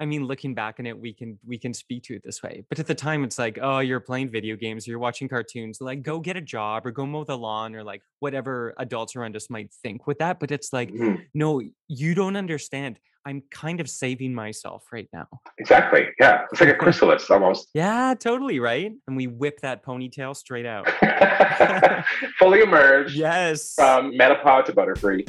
I mean, looking back on it, we can we can speak to it this way. But at the time, it's like, oh, you're playing video games, or you're watching cartoons. Like, go get a job or go mow the lawn or like whatever adults around us might think with that. But it's like, Mhm. no, you don't understand. I'm kind of saving myself right now. Exactly. Yeah. It's like a chrysalis almost. Yeah, totally right. And we whip that ponytail straight out. Fully emerged Yes. from menopause to butterfree.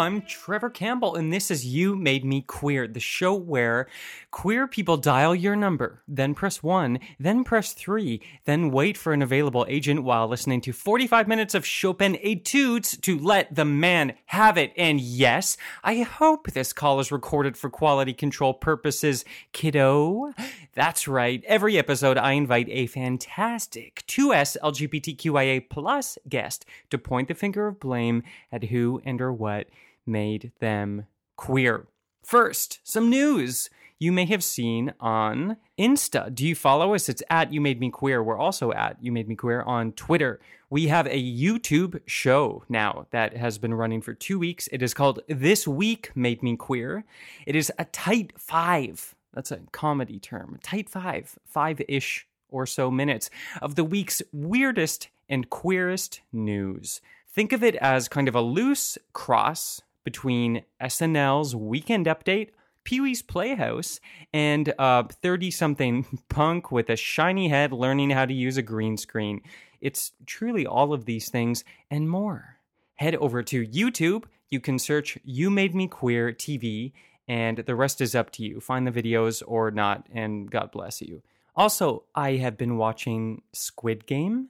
I'm Trevor Campbell, and this is You Made Me Queer, the show where queer people dial your number, then press 1, then press 3, then wait for an available agent while listening to 45 minutes of Chopin etudes to let the man have it. And yes, I hope this call is recorded for quality control purposes, kiddo. That's right. Every episode, I invite a fantastic 2S LGBTQIA plus guest to point the finger of blame at who and or what made them queer. First, some news you may have seen on Insta. Do you follow us? It's at You Made Me Queer. We're also at You Made Me Queer on Twitter. We have a YouTube show now that has been running for two weeks. It is called This Week Made Me Queer. It is a tight five. That's a comedy term. Tight five, five ish or so minutes of the week's weirdest and queerest news. Think of it as kind of a loose cross between SNL's Weekend Update, Pee Wee's Playhouse, and a 30 something punk with a shiny head learning how to use a green screen. It's truly all of these things and more. Head over to YouTube. You can search You Made Me Queer TV, and the rest is up to you. Find the videos or not, and God bless you. Also, I have been watching Squid Game.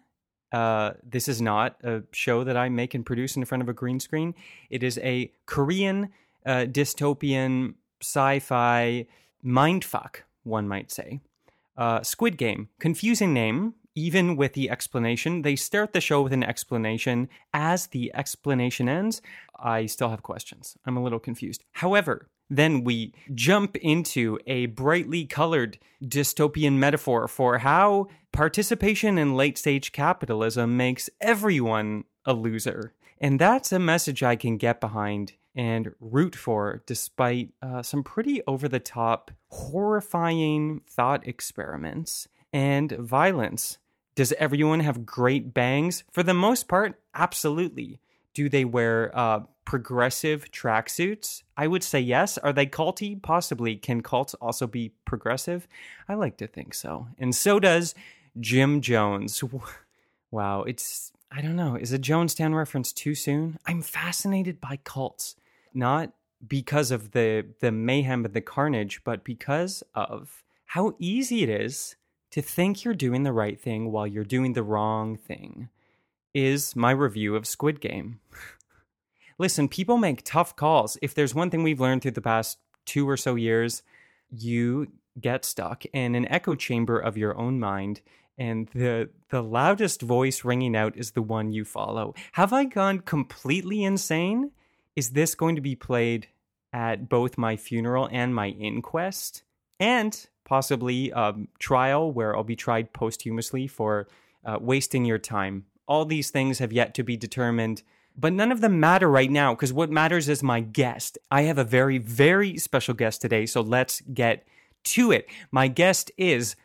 Uh, this is not a show that I make and produce in front of a green screen. It is a Korean uh, dystopian sci-fi mindfuck, one might say. Uh, Squid Game, confusing name. Even with the explanation, they start the show with an explanation. As the explanation ends, I still have questions. I'm a little confused. However, then we jump into a brightly colored dystopian metaphor for how participation in late stage capitalism makes everyone a loser. And that's a message I can get behind and root for, despite uh, some pretty over the top, horrifying thought experiments and violence. Does everyone have great bangs? For the most part, absolutely. Do they wear uh, progressive tracksuits? I would say yes. Are they culty? Possibly. Can cults also be progressive? I like to think so. And so does Jim Jones. Wow, it's, I don't know, is a Jonestown reference too soon? I'm fascinated by cults, not because of the, the mayhem and the carnage, but because of how easy it is to think you're doing the right thing while you're doing the wrong thing is my review of Squid Game. Listen, people make tough calls. If there's one thing we've learned through the past two or so years, you get stuck in an echo chamber of your own mind and the the loudest voice ringing out is the one you follow. Have I gone completely insane? Is this going to be played at both my funeral and my inquest? And possibly um, trial where I'll be tried posthumously for uh, wasting your time. All these things have yet to be determined, but none of them matter right now because what matters is my guest. I have a very, very special guest today, so let's get to it. My guest is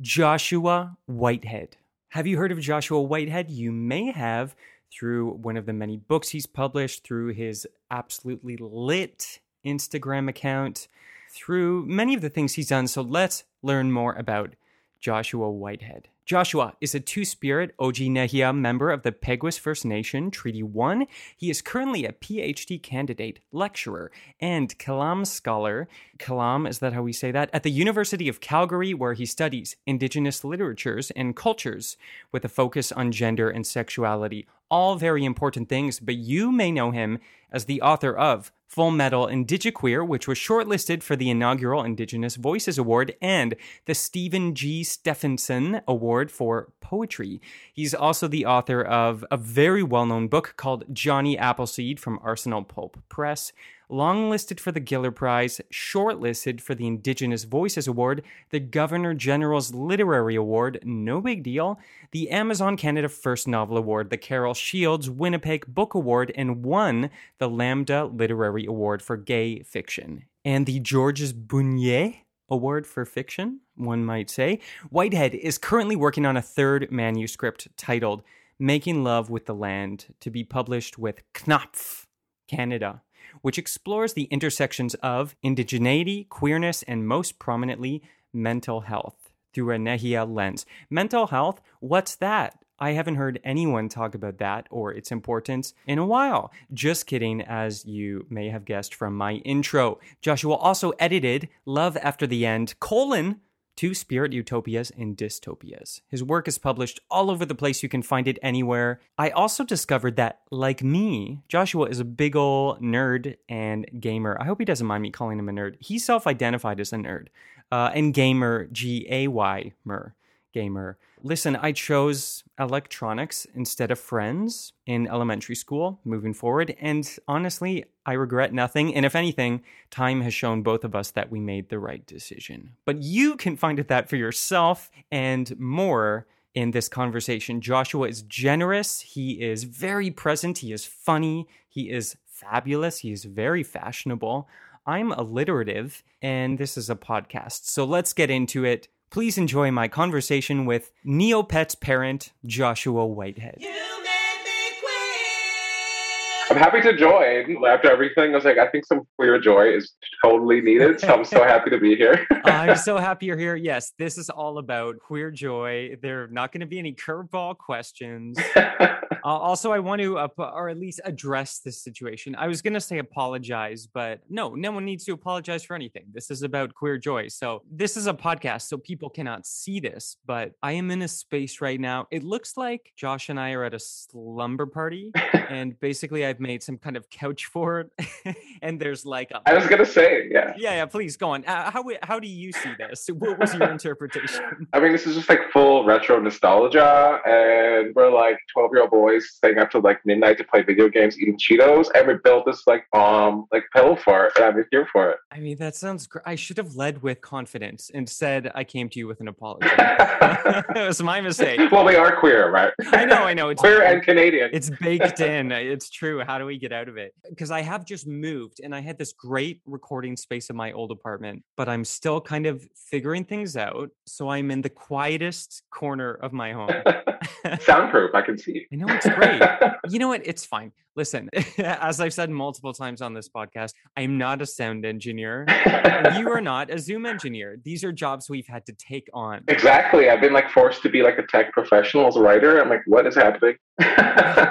Joshua Whitehead. Have you heard of Joshua Whitehead? You may have through one of the many books he's published, through his absolutely lit Instagram account, through many of the things he's done. So let's learn more about Joshua Whitehead. Joshua is a Two Spirit Oji member of the Peguis First Nation, Treaty 1. He is currently a PhD candidate, lecturer, and Killam scholar. Killam, is that how we say that? At the University of Calgary, where he studies Indigenous literatures and cultures with a focus on gender and sexuality. All very important things, but you may know him as the author of Full Metal Indigiqueer, which was shortlisted for the inaugural Indigenous Voices Award and the Stephan G. Stephansson Award for Poetry. He's also the author of a very well known book called Johnny Appleseed from Arsenal Pulp Press, long listed for the Giller Prize, shortlisted for the Indigenous Voices Award, the Governor General's Literary Award, no big deal, the Amazon Canada First Novel Award, the Carol Shields Winnipeg Book Award, and won the Lambda Literary Award for Gay Fiction. And the Georges Bugnet Award for Fiction, one might say. Whitehead is currently working on a third manuscript titled Making Love with the Land to be published with Knopf Canada which explores the intersections of indigeneity, queerness, and most prominently, mental health through a nêhiyaw lens. Mental health, what's that? I haven't heard anyone talk about that or its importance in a while. Just kidding, as you may have guessed from my intro. Joshua also edited Love After the End, colon, Two Spirit Utopias and Dystopias. His work is published all over the place. You can find it anywhere. I also discovered that, like me, Joshua is a big ol' nerd and gamer. I hope he doesn't mind me calling him a nerd. He self identified as a nerd. Uh, and gamer, G A Y, mer, gamer. Listen, I chose electronics instead of friends in elementary school moving forward. And honestly, I regret nothing. And if anything, time has shown both of us that we made the right decision. But you can find that for yourself and more in this conversation. Joshua is generous. He is very present. He is funny. He is fabulous. He is very fashionable. I'm alliterative, and this is a podcast. So let's get into it. Please enjoy my conversation with Neopet's parent, Joshua Whitehead. I'm happy to join. After everything, I was like, I think some queer joy is totally needed. So I'm so happy to be here. I'm so happy you're here. Yes, this is all about queer joy. There are not going to be any curveball questions. Uh, also, I want to, uh, or at least address this situation. I was going to say apologize, but no, no one needs to apologize for anything. This is about queer joy. So, this is a podcast, so people cannot see this, but I am in a space right now. It looks like Josh and I are at a slumber party, and basically, I've made some kind of couch for it. and there's like a. I was gonna say, yeah. Yeah, yeah, please go on. Uh, how, how do you see this? What was your interpretation? I mean, this is just like full retro nostalgia, and we're like 12 year old boys staying up till like midnight to play video games, eating Cheetos, and we built this like um like pillow fort, and I'm here for it. I mean, that sounds great. I should have led with confidence and said I came to you with an apology. it was my mistake. well, we are queer, right? I know, I know. It's queer and Canadian. it's baked in. It's true. How do we get out of it? Because I have just moved and I had this great recording space in my old apartment, but I'm still kind of figuring things out. So I'm in the quietest corner of my home. Soundproof, I can see. I know it's great. you know what? It's fine. Listen, as I've said multiple times on this podcast, I'm not a sound engineer. you are not a Zoom engineer. These are jobs we've had to take on. Exactly. I've been like forced to be like a tech professional as a writer. I'm like, what is happening?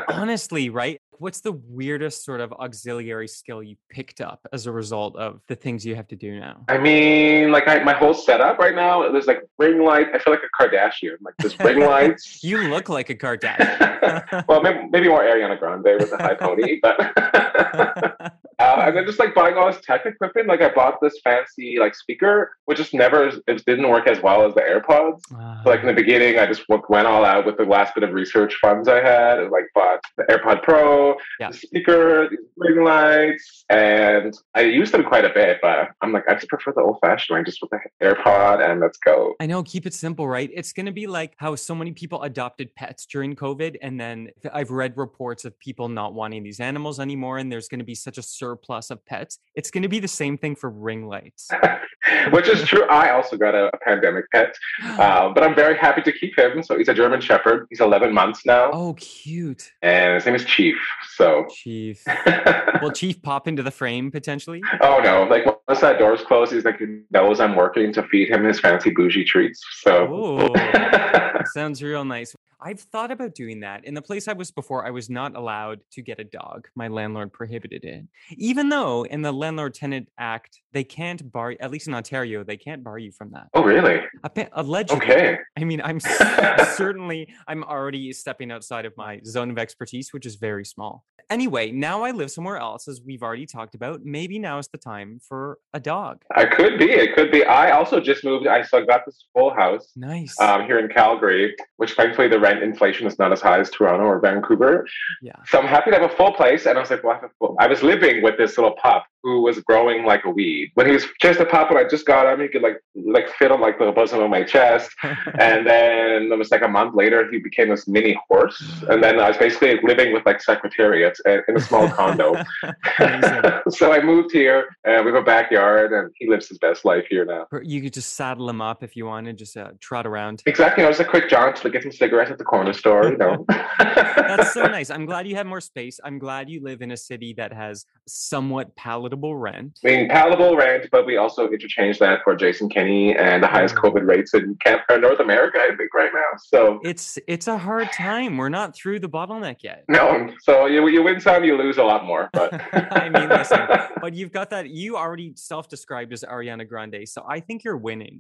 Honestly, right? What's the weirdest sort of auxiliary skill you picked up as a result of the things you have to do now? I mean, like I, my whole setup right now, there's like ring light. I feel like a Kardashian. Like there's ring lights. You look like a Kardashian. well, maybe, maybe more Ariana Grande with a high pony, but uh, and then just like buying all this tech equipment. Like I bought this fancy like speaker, which just never it didn't work as well as the AirPods. So like in the beginning, I just went all out with the last bit of research funds I had, and like bought the AirPod Pro, Yeah. the speaker, these ring lights, and I use them quite a bit. But I'm like, I just prefer the old fashioned one, just with the AirPod, and let's go. I know, keep it simple, right? It's going to be like how so many people adopted pets during COVID. And then I've read reports of people not wanting these animals anymore. And there's going to be such a surplus of pets. It's going to be the same thing for ring lights. Which is true. I also got a, a pandemic pet, uh, but I'm very happy to keep him. So he's a German Shepherd. He's 11 months now, oh, cute. and his name is Chief. So, Chief. Will Chief pop into the frame potentially? oh no, like once that door's closed, he's like he knows I'm working to feed him his fancy bougie treats. So, sounds real nice. I've thought about doing that. In the place I was before, I was not allowed to get a dog. My landlord prohibited it. Even though in the Landlord Tenant Act, they can't bar, at least in Ontario, they can't bar you from that. Oh, really? Allegedly. Okay. I mean, I'm certainly, I'm already stepping outside of my zone of expertise, which is very small. Anyway, now I live somewhere else, as we've already talked about. Maybe now is the time for a dog. I could be. It could be. I also just moved. I so I got this full house Nice. um, here in Calgary, which thankfully the rent inflation is not as high as Toronto or Vancouver. yeah. So I'm happy to have a full place. And I was like, well, I, have a full. I was living with this little pup who was growing like a weed. When he was just a pup, when I just got him, he could like like fit on like the bosom of my chest. And then it was like a month later, he became this mini horse. And then I was basically living with like secretariats in in a small condo. So I moved here, and we have a backyard, and he lives his best life here now. You could just saddle him up if you wanted, just uh, trot around. Exactly. I was a quick jaunt to get some cigarettes at the corner store, you know. That's so nice. I'm glad you have more space. I'm glad you live in a city that has somewhat palatable rent. I mean, palatable rent, but we also interchange that for Jason Kenney and the highest Mm. COVID rates in Can- or North America, I think, right now. So, It's it's a hard time. We're not through the bottleneck yet. no. So you, you win some, you lose a lot more. But I mean, listen, but you've got that. You already self-described as Ariana Grande, so I think you're winning.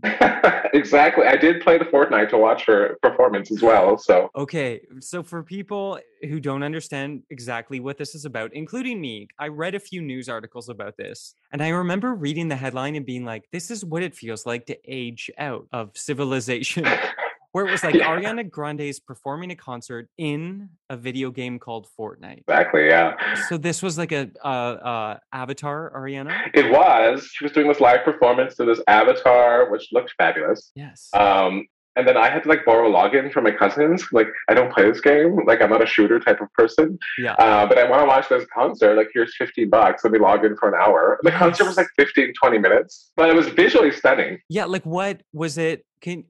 exactly. I did play the Fortnite to watch her performance as well. So, Okay, so for people who don't understand exactly what this is about, including me, I read a few news articles about this, and I remember reading the headline and being like, "This is what it feels like to age out of civilization." Where it was like Yeah. Ariana Grande is performing a concert in a video game called Fortnite. exactly, yeah. So this was like a uh, uh, Avatar Ariana. It was. She was doing this live performance to this avatar, which looked fabulous. Yes. Um, and then I had to like borrow a login from my cousins. Like, I don't play this game. Like, I'm not a shooter type of person. yeah. Uh, but I want to watch this concert. Like, here's 15 bucks. Let me log in for an hour. The concert was like 15, 20 minutes, but it was visually stunning. Yeah, like what was it? Can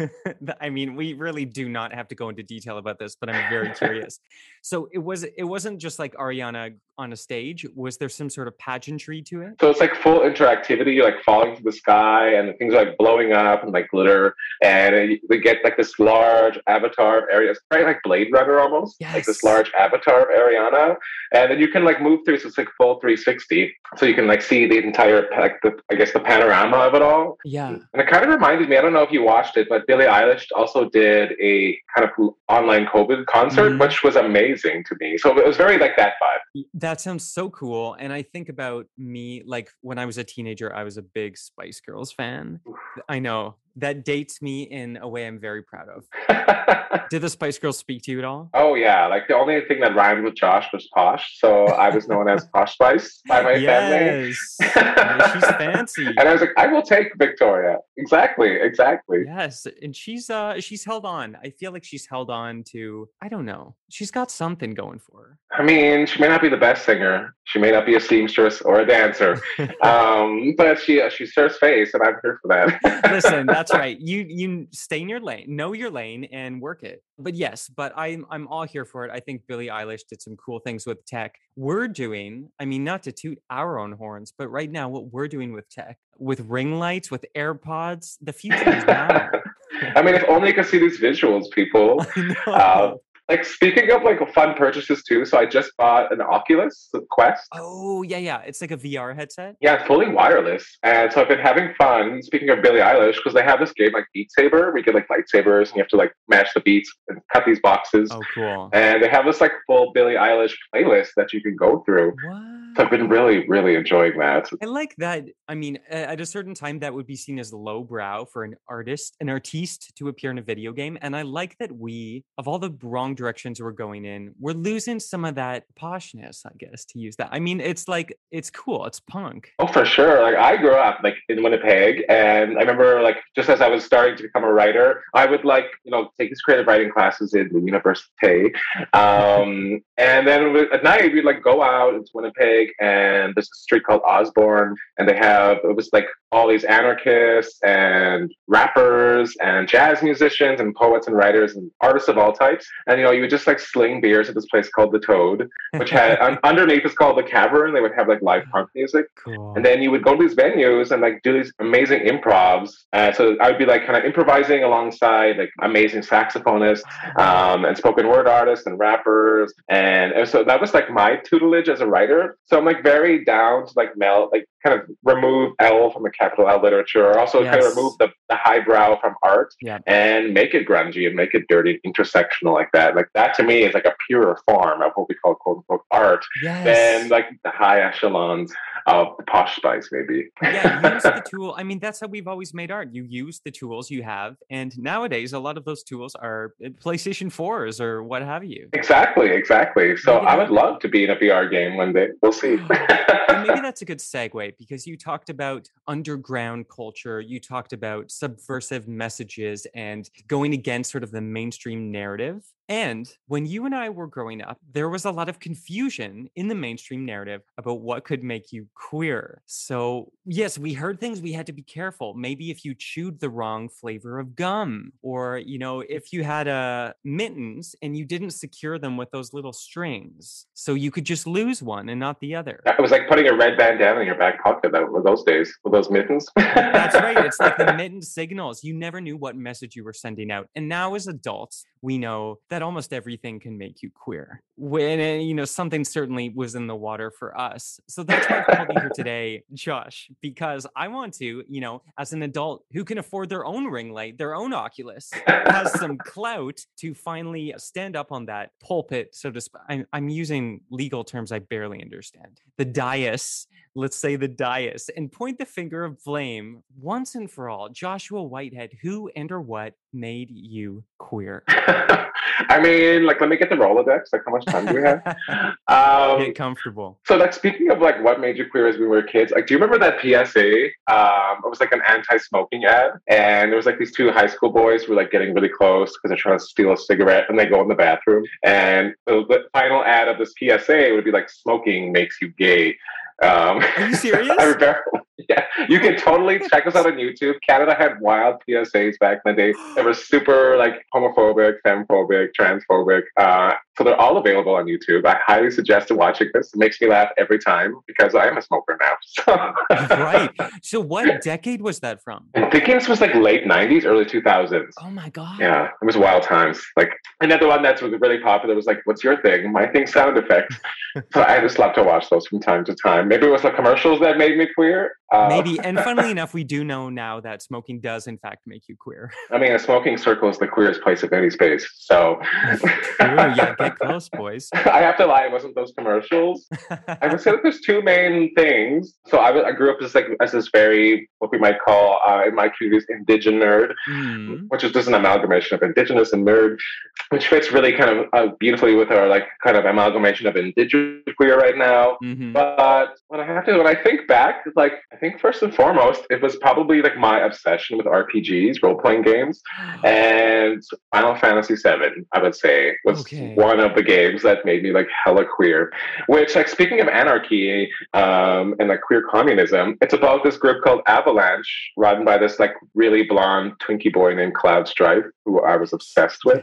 I mean, we really do not have to go into detail about this, but I'm very curious. So it was it wasn't just like Ariana on a stage. Was there some sort of pageantry to it? So it's like full interactivity, You're, like falling to the sky, and the things are like blowing up and like glitter, and uh, it- we get like this large avatar of Ariana, it's like Blade Runner almost, yes. like this large avatar of Ariana, and then you can like move through, so it's like full 360, so you can like see the entire, like the I guess the panorama of it all. Yeah. And it kind of reminded me, I don't know if you watched it, but Billie Eilish also did a kind of online COVID concert, Mhm. which was amazing to me. So it was very like that vibe. That sounds so cool. And I think about me, like when I was a teenager, I was a big Spice Girls fan. I know that dates me in a way I'm very proud of. Did the Spice Girls speak to you at all? oh yeah, like the only thing that rhymed with Josh was Posh, so I was known as Posh Spice by my family. yes. She's fancy. And I was like, I will take Victoria. Exactly, exactly. Yes, and she's uh she's held on. I feel like she's held on to I don't know. She's got something going for her. I mean, she may not be the best singer. She may not be a seamstress or a dancer, um, but she uh, she serves face, and I'm here for that. Listen, that's right. You you stay in your lane, know your lane, and work it. But yes, but I'm I'm all here for it. I think Billie Eilish did some cool things with tech. We're doing, I mean, not to toot our own horns, but right now, what we're doing with tech, with ring lights, with AirPods, the future is now. I mean, if only you could see these visuals, people. Uh, like speaking of like fun purchases too, so I just bought an Oculus Quest. oh yeah, yeah. It's like a VR headset. Yeah, it's fully wireless, and so I've been having fun. Speaking of Billie Eilish, because they have this game like Beat Saber, where you get like lightsabers and you have to like match the beats and cut these boxes. Oh, cool. And they have this like full Billie Eilish playlist that you can go through. So I've been really, really enjoying that. I like that. I mean, at a certain time, that would be seen as lowbrow for an artist, an artiste to appear in a video game. And I like that we, of all the wrong directions we're going in, we're losing some of that poshness, I guess, to use that. I mean, it's like, it's cool. It's punk. Oh, for sure. Like I grew up like in Winnipeg, and I remember like just as I was starting to become a writer, I would like you know take these creative writing classes in the university, um, and then at night we'd like go out into Winnipeg, and there's a street called Osborne, and they have it was like all these anarchists and rappers and jazz musicians and poets and writers and artists of all types. And, you know, you would just like sling beers at this place called The Toad, which had un- underneath is called The Cavern. They would have like live punk music. Cool. And then you would go to these venues and like do these amazing improvs. Uh, so I would be like kind of improvising alongside like amazing saxophonists um, and spoken word artists and rappers. And, and so that was like my tutelage as a writer. So I'm like very down to like melt, like kind of remove L from the capital L literature, or also kind of remove the, the highbrow from art Yeah. and make it grungy and make it dirty, intersectional like that. Like that to me is like a purer form of what we call quote unquote art yes. than like the high echelons of the posh spice, maybe. yeah, use the tool. I mean, that's how we've always made art. You use the tools you have, and nowadays a lot of those tools are uh, PlayStation fours or what have you. Exactly, exactly. So it I would love to be in a VR game one day. We'll see. and maybe that's a good segue because you talked about underground culture, you talked about subversive messages and going against sort of the mainstream narrative. And when you and I were growing up, there was a lot of confusion in the mainstream narrative about what could make you queer. So, yes, we heard things we had to be careful. Maybe if you chewed the wrong flavor of gum, or, you know, if you had uh, mittens and you didn't secure them with those little strings, so you could just lose one and not the other. it was like putting a red bandana in your back pocket that those days with those mittens. That's right. It's like the mitten signals. You never knew what message you were sending out. And now, as adults, we know that almost everything can make you queer. When, uh, you know, something certainly was in the water for us. So that's why I called you here today, Josh, because I want to, you know, as an adult who can afford their own ring light, their own Oculus, has some clout to finally stand up on that pulpit, so to speak. I'm, I'm using legal terms I barely understand. The dais, let's say the dais, and point the finger of blame once and for all. Joshua Whitehead, who and or what made you queer? I mean, like, let me get the Rolodex. Like, how much time do we have? Um, Get comfortable. So, like, speaking of like what made you queer as we were kids, like, do you remember that PSA? Um, it was like an anti-smoking ad, and there was like these two high school boys who were like getting really close because they're trying to steal a cigarette, and they go in the bathroom, and the, the final ad of this PSA would be like, "Smoking makes you gay." Um, Are you serious? I remember. Yeah, you can totally check us out on YouTube. Canada had wild PSAs back in the day. They were super like homophobic, femphobic, transphobic. Uh, so they're all available on YouTube. I highly suggest watching this. It makes me laugh every time because I am a smoker now. So. right. So, what decade was that from? I think this was like late '90s, early 2000s. Oh my God. Yeah, it was wild times. Like another one that's really popular was like, "What's your thing?" My thing, sound effects. so I just love to watch those from time to time. Maybe it was the commercials that made me queer. Uh, Maybe. And funnily enough, we do know now that smoking does, in fact, make you queer. I mean, a smoking circle is the queerest place of any space. So True. Yeah, get close, boys. I have to lie, it wasn't those commercials. I would say that there's two main things. So I, I grew up as like as this very what we might call uh, in my communities indigenous nerd, Hmm. which is just an amalgamation of indigenous and nerd, which fits really kind of uh, beautifully with our like kind of amalgamation of indigenous queer right now. Mhm. But when I have to, when I think back, like I think first and foremost, it was probably like my obsession with RPGs, role playing games, and Final Fantasy VII. I would say was Okay. one of the games that made me like hella queer. Which, like, speaking of anarchy um, and like queer communism, it's about this group called Avalanche, run by this like really blonde Twinkie boy named Cloud Strife, who I was obsessed with.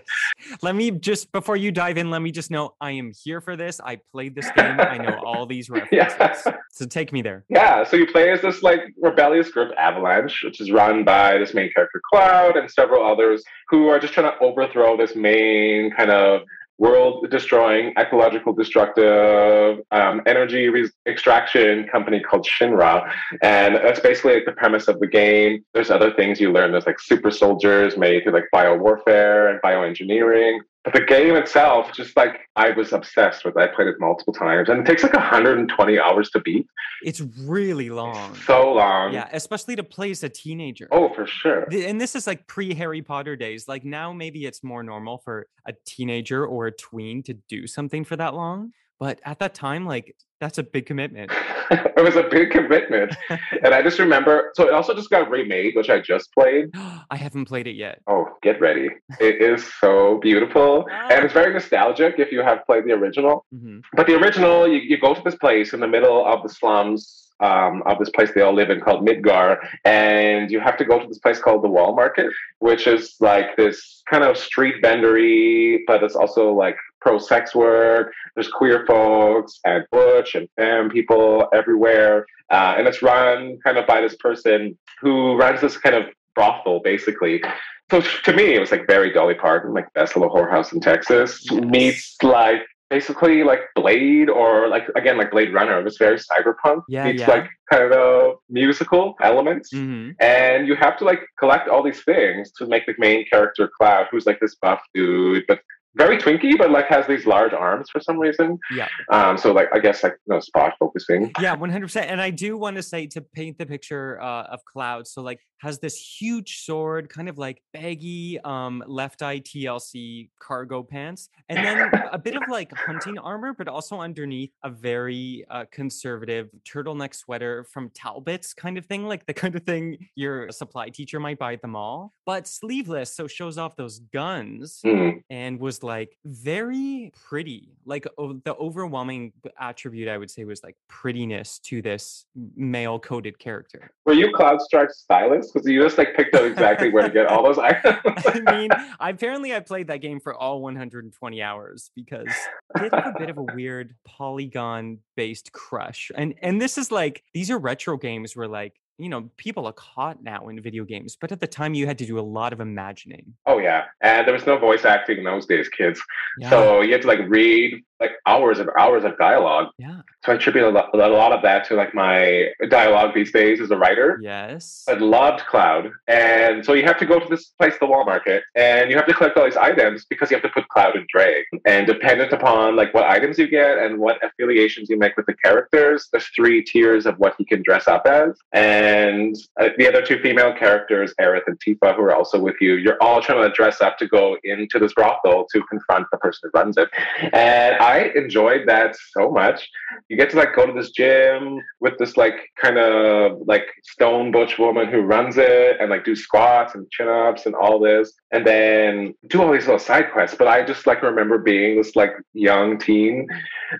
Let me just before you dive in, let me just know I am here for this. I played this game. I know all these references. Yeah. So take me there. Yeah, so you play as this like rebellious group Avalanche, which is run by this main character Cloud and several others who are just trying to overthrow this main kind of world destroying, ecological destructive um, energy re- extraction company called Shinra. And that's basically like the premise of the game. There's other things you learn. There's like super soldiers made through like biowarfare and bioengineering. But the game itself, just like I was obsessed with. I played it multiple times, and it takes like 120 hours to beat. It's really long. So long. Yeah, especially to play as a teenager. Oh, for sure. And this is like pre Harry Potter days. Like now, maybe it's more normal for a teenager or a tween to do something for that long. But at that time, like that's a big commitment. it was a big commitment. And I just remember, so it also just got remade, which I just played. I haven't played it yet. Oh, get ready. It is so beautiful. And it's very nostalgic if you have played the original. hmm But the original, you, you go to this place in the middle of the slums um, of this place they all live in called Midgar, and you have to go to this place called the Wall Market, which is like this kind of street vendery, but it's also like pro sex work. There's queer folks and butch and femme people everywhere, uh, and it's run kind of by this person who runs this kind of brothel, basically. So to me, it was like very Dolly Parton, like best little whorehouse in Texas, meets like basically like Blade or like again like Blade Runner. It was very cyberpunk. Yeah, meets yeah. like kind of musical elements. hmm And you have to like collect all these things to make the main character Cloud, who's like this buff dude, but very twinky, but like has these large arms for some reason. Yeah. Um, so like I guess like you know spot focusing. Yeah, one hundred percent. And I do want to say to paint the picture uh, of Cloud. So like has this huge sword, kind of like baggy um, left eye TLC cargo pants, and then a bit of like hunting armor, but also underneath a very uh, conservative turtleneck sweater from Talbot's kind of thing, like the kind of thing your supply teacher might buy at the mall, but sleeveless, so shows off those guns Mm. and was like very pretty. Like o- the overwhelming attribute I would say was like prettiness to this male coded character. Were you Cloud Strife's stylist? Because you just like picked out exactly where to get all those items. I mean, apparently I played that game for all 120 hours because I did have a bit of a weird polygon based crush. And and this is like these are retro games where like you know people are caught now in video games, but at the time you had to do a lot of imagining. oh yeah, and there was no voice acting in those days, kids. Yeah. So you had to like read like hours and hours of dialogue. yeah. So I attribute a lot, a lot of that to like my dialogue these days as a writer. Yes. I loved Cloud. And so you have to go to this place, the Wall Market, and you have to collect all these items because you have to put Cloud in drag. And dependent upon like what items you get and what affiliations you make with the characters, there's three tiers of what he can dress up as. And uh, the other two female characters, Aerith and Tifa, who are also with you, you're all trying to dress up to go into this brothel to confront the person who runs it. And I enjoyed that so much you get to like go to this gym with this like kind of like stone butch woman who runs it and like do squats and chin ups and all this and then do all these little side quests but i just like remember being this like young teen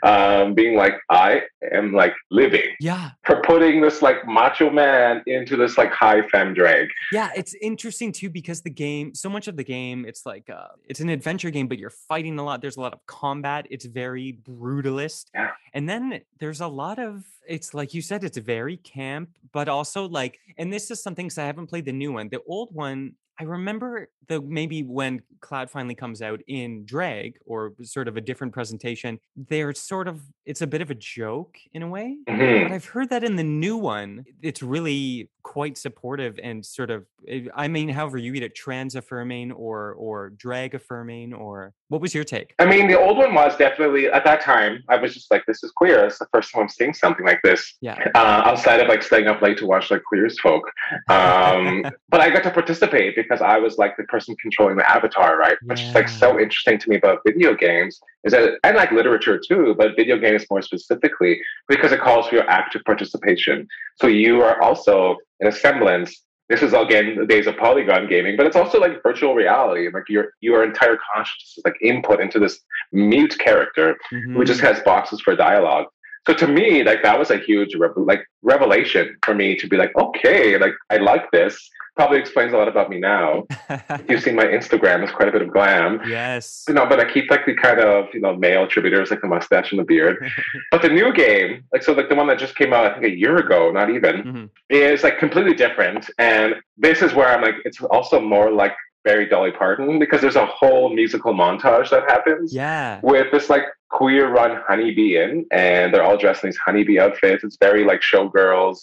um being like i am like living Yeah. for putting this like macho man into this like high femme drag Yeah, it's interesting too because the game, so much of the game, it's like uh, it's an adventure game, but you're fighting a lot. There's a lot of combat. It's very brutalist, Yeah. and then there's a lot of. It's like you said, it's very camp, but also like, and this is something because I haven't played the new one. The old one, I remember the maybe when Cloud finally comes out in drag or sort of a different presentation. They're sort of it's a bit of a joke in a way. Mhm. But I've heard that in the new one, it's really quite supportive and sort of. eh, I mean, however you read it, trans affirming or or drag affirming or what was your take? I mean, the old one was definitely at that time. I was just like, "This is queer." It's the first time I'm seeing something like this. Yeah. uh, outside of like staying up late to watch like queer folk. Um, but I got to participate because I was like the person controlling the avatar, right? Which is like so interesting to me about video games is that, and like literature too, but video games more specifically because it calls for your active participation. So you are also in a semblance. This is again the days of polygon gaming, but it's also like virtual reality. Like your your entire consciousness is like input into this mute character who mm-hmm. just has boxes for dialogue. So to me, like that was a huge rev- like revelation for me to be like, okay, like I like this. Probably explains a lot about me now. If you've seen my Instagram, it's quite a bit of glam. yes. You know, but I keep like the kind of you know male attributors like the mustache and the beard. But the new game, like so, like the one that just came out, I think a year ago, not even, Mhm. is like completely different. And this is where I'm like, it's also more like very Dolly Parton because there's a whole musical montage that happens Yeah. with this like queer run Honeybee Inn, and they're all dressed in these honeybee outfits. It's very like showgirls,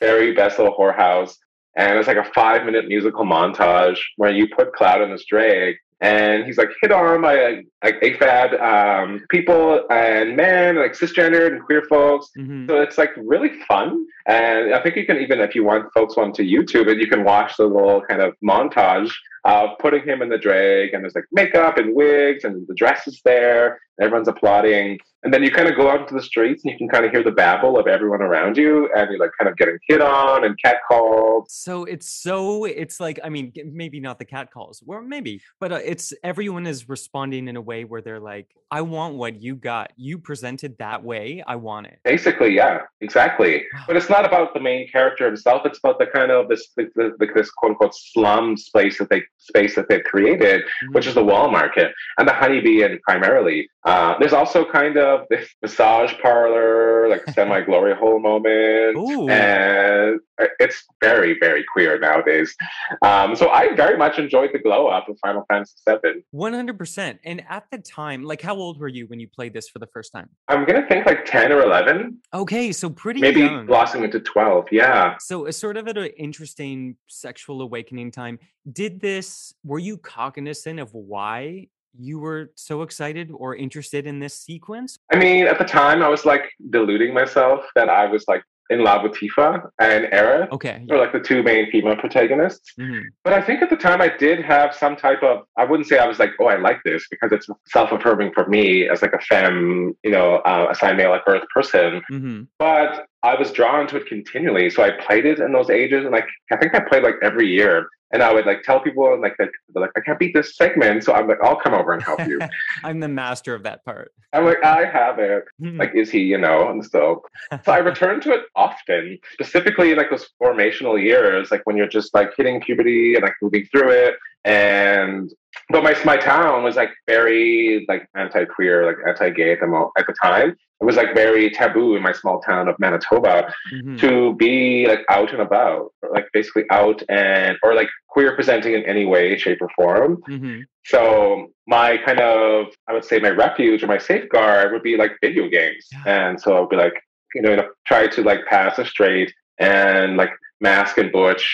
very best little whorehouse. And it's like a five minute musical montage where you put Cloud in this drag and he's like hit on by like AFAB um, people and men, like cisgendered and queer folks. Mhm. So it's like really fun. And I think you can even, if you want folks want to YouTube it, you can watch the little kind of montage of putting him in the drag and there's like makeup and wigs and the dress is there. And everyone's applauding. And then you kind of go out into the streets and you can kind of hear the babble of everyone around you and you're like kind of getting hit on and catcalled. So it's so it's like I mean maybe not the cat calls or maybe but uh, it's everyone is responding in a way where they're like I want what you got. You presented that way. I want it. Basically, yeah, exactly. But it's not about the main character himself. It's about the kind of this this, this, this quote unquote slum space that they space that they've created, which is the wall market and the honeybee, and primarily. Uh, there's also kind of this massage parlor, like semi glory hole moment, Ooh. and it's very very queer nowadays. Um, so I very much enjoyed the glow up of Final Fantasy VII. 100%. And at the time, like how old were you when you played this for the first time? I'm gonna think like ten or eleven, Okay, so pretty maybe young. blossoming into twelve. Yeah. So it's sort of at an interesting sexual awakening time. Did this were you cognizant of why you were so excited or interested in this sequence? I mean, at the time, I was like deluding myself that I was like in love with Tifa and Aerith, Okay. or like the two main female protagonists. Mhm. But I think at the time I did have some type of, I wouldn't say I was like, oh, I like this because it's self affirming for me as like a femme, you know, uh, assigned male at birth person. Mhm. But I was drawn to it continually. So I played it in those ages. And like, I think I played like every year. And I would like tell people and like, they're like, I can't beat this segment. So I'm like, I'll come over and help you. I'm the master of that part. I'm like, I have it. Mhm. like is he you know and so so i return to it often specifically in like those formational years like when you're just like hitting puberty and like moving through it and but my my town was like very like anti-queer like anti-gay at the at the time it was like very taboo in my small town of manitoba Mhm. to be like out and about or, like basically out and or like queer presenting in any way shape or form Mhm. so my kind of, I would say my refuge or my safeguard would be like video games. Yeah. And so I'd be like, you know, try to like pass a straight and like mask and butch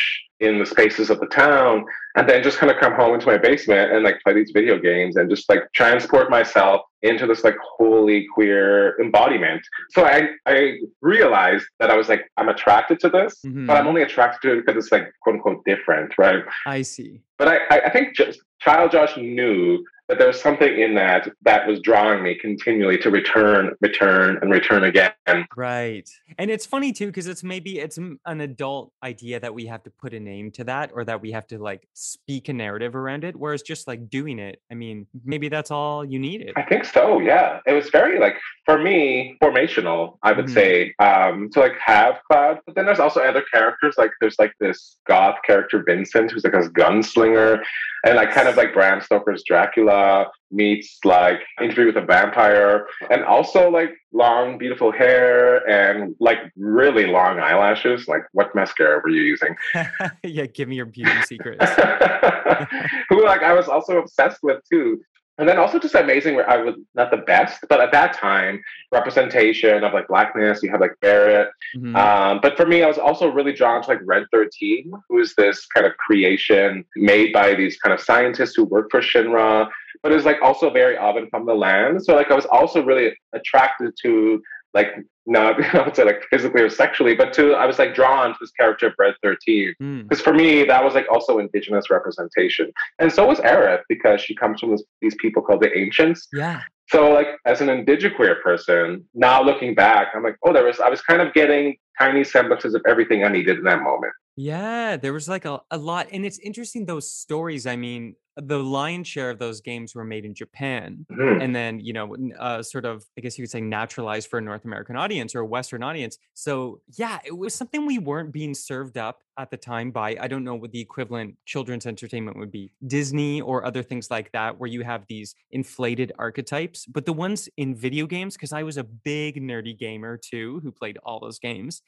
in the spaces of the town and then just kind of come home into my basement and like play these video games and just like transport myself into this like holy queer embodiment. So I I realized that I was like I'm attracted to this, Mhm. but I'm only attracted to it because it's like quote unquote different, right? I see. But I, I- I think just, Child Josh knew that there was something in that that was drawing me continually to return, return, and return again. Right. And it's funny too because it's maybe it's an adult idea that we have to put a name to that or that we have to like speak a narrative around it whereas just like doing it, I mean, maybe that's all you needed. I think so. Yeah, it was very like for me formational. I would Mhm. say um, to like have Cloud, but then there's also other characters. Like there's like this goth character Vincent, who's like a gunslinger, and like kind of like Bram Stoker's Dracula meets like Interview with a Vampire, and also like long beautiful hair and like really long eyelashes. Like what mascara were you using? yeah, give me your beauty secrets. who like I was also obsessed with too. And then also just amazing where I was not the best, but at that time, representation of like blackness, you have like Barret. Mhm. Um, but for me, I was also really drawn to like Red 13, who is this kind of creation made by these kind of scientists who work for Shinra, but is like also very Avon from the land. So like I was also really attracted to like not I would say like physically or sexually, but to I was like drawn to this character of Red 13. Mm. Because for me, that was like also indigenous representation. And so was Aerith, because she comes from this, these people called the ancients. Yeah. So like as an indigiqueer person, now looking back, I'm like, oh, there was I was kind of getting tiny semblances of everything I needed in that moment. Yeah, there was like a, a lot. And it's interesting those stories. I mean, the lion's share of those games were made in Japan. Mhm. and then you know uh, sort of i guess you could say naturalized for a north american audience or a western audience so yeah it was something we weren't being served up at the time by i don't know what the equivalent children's entertainment would be disney or other things like that where you have these inflated archetypes but the ones in video games because i was a big nerdy gamer too who played all those games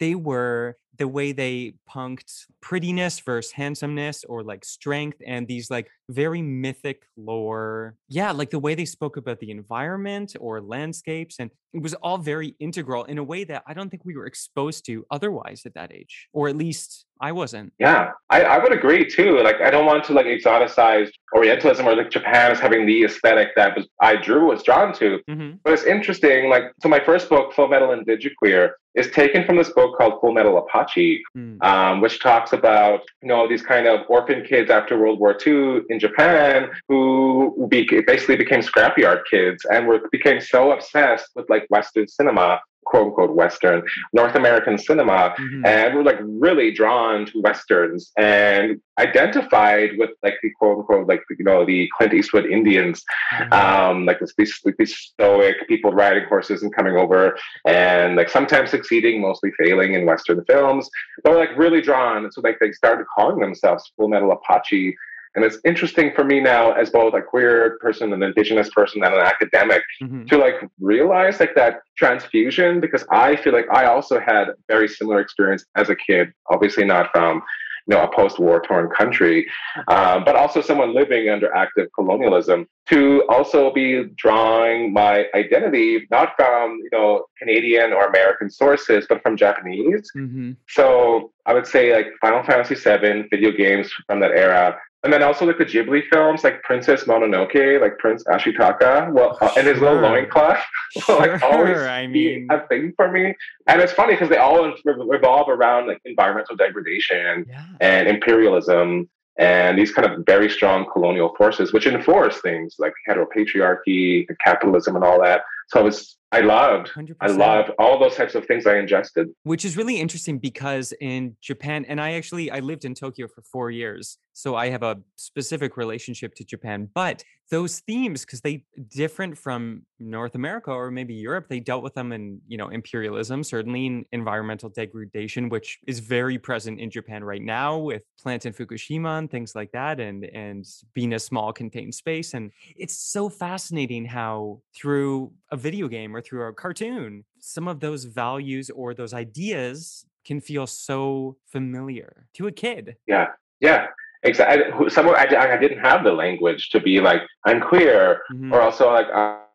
they were the way they punked prettiness versus handsomeness or like strength and these like very mythic lore. Yeah, like the way they spoke about the environment or landscapes. And it was all very integral in a way that I don't think we were exposed to otherwise at that age, or at least I wasn't. Yeah, I, I would agree too. Like I don't want to like exoticize Orientalism or like Japan as having the aesthetic that was I drew was drawn to. Mhm. But it's interesting, like so my first book, Full Metal Indigiqueer, is taken from this book called Full Metal Apache, Mm. um, which talks about you know these kind of orphan kids after World War II in Japan who be, basically became scrapyard kids and were became so obsessed with like Western cinema, quote unquote Western North American cinema, Mhm. and we're like really drawn to westerns and identified with like the quote unquote like you know the Clint Eastwood Indians, Mm-hmm. um, like this, these like these stoic people riding horses and coming over and like sometimes succeeding, mostly failing in Western films, but we're like really drawn. So like they started calling themselves Full Metal Apache. And it's interesting for me now, as both a queer person, an indigenous person, and an academic, Mhm. to like realize like that transfusion because I feel like I also had very similar experience as a kid. Obviously, not from you know a post-war torn country, um, but also someone living under active colonialism. To also be drawing my identity not from you know Canadian or American sources, but from Japanese. Mhm. So I would say like Final Fantasy VII, video games from that era. And then also like the Ghibli films, like Princess Mononoke, like Prince Ashitaka, well, uh, and his little loincloth, will, like always I be mean- a thing for me. And it's funny because they all revolve around like environmental degradation Yeah. and imperialism and these kind of very strong colonial forces, which enforce things like heteropatriarchy and capitalism and all that. So I was, I loved, 100%. I loved all those types of things I ingested. which is really interesting because in Japan and I actually I lived in Tokyo for 4 years so I have a specific relationship to Japan but those themes because they different from North America or maybe Europe they dealt with them in you know imperialism certainly in environmental degradation which is very present in Japan right now with plants in Fukushima and things like that and and being a small contained space and it's so fascinating how through a video game or through a cartoon some of those values or those ideas can feel so familiar to a kid. Yeah, yeah, exactly. Somewhere I, I didn't have the language to be like I'm queer, Mhm. or also like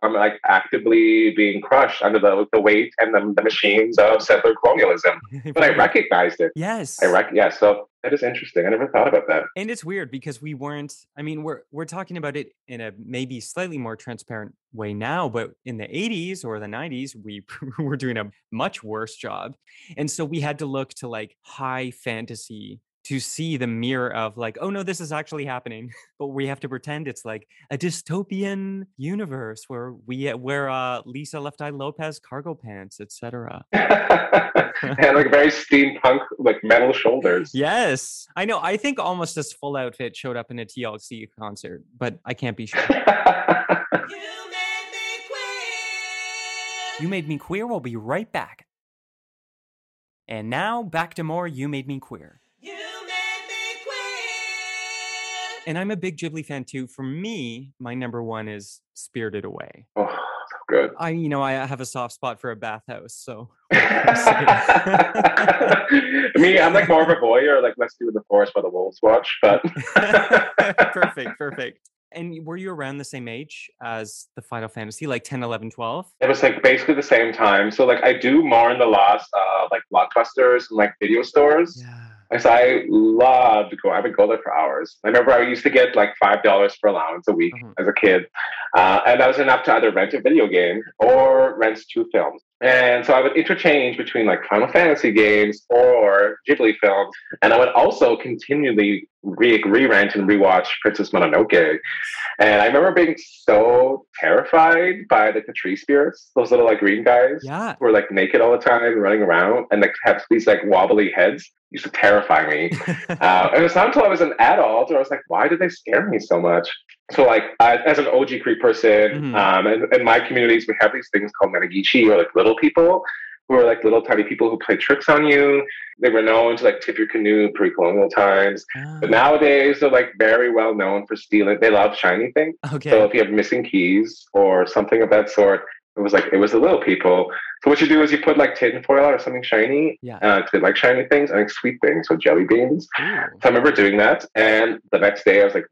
I'm like actively being crushed under the the weight and the, the machines of settler colonialism. But I recognized it. yes I rec- yeah. So that is interesting. I never thought about that. and it's weird because we weren't i mean we're we're talking about it in a maybe slightly more transparent way now but in the 80s or the 90s we were doing a much worse job and so we had to look to like high fantasy to see the mirror of like oh no this is actually happening but we have to pretend it's like a dystopian universe where we wear uh lisa left eye lopes cargo pants etc and like very steampunk, like metal shoulders. yes i know i think almost this full outfit showed up in a tlc concert but i can't be sure You Made Me Queer We'll be right back. And now back to more You Made Me Queer. And I'm a big Ghibli fan too. For me, my number one is Spirited Away. oh, good. I, you know, I have a soft spot for a bathhouse, so Me, I'm like more of a voyeur, like let's do the forest while the wolves watch. But perfect, perfect. And were you around the same age as the Final Fantasy, like 10, 11, 12? it was like basically the same time. So like I do more in the lost, uh, like blockbusters and like video stores. Yeah. Because I love to go. I would go there for hours. I remember I used to get like five dollars for allowance a week Mhm. as a kid, uh, and that was enough to either rent a video game or rent two films. And so I would interchange between like Final Fantasy games or Ghibli films, and I would also continually re- re-rent and rewatch Princess Mononoke. And I remember being so terrified by the Tree spirits, those little like green guys Yeah. who were like naked all the time, running around, and like have these like wobbly heads. Used to terrify me. Uh, and it's not until I was an adult where I was like, why did they scare me so much? So, like, I, as an Oji-Cree person, Mhm. um, and in my communities, we have these things called Menegishi, or like little people, who are like little tiny people who play tricks on you. They were known to like tip your canoe pre-colonial times, but Ah, nowadays they're like very well known for stealing. They love shiny things. okay. So if you have missing keys or something of that sort, it was like it was the little people. So what you do is you put like tin foil or something shiny, Yeah. uh, 'cause they like shiny things, and like sweet things, so jelly beans. Ooh. So I remember doing that, and the next day I was like,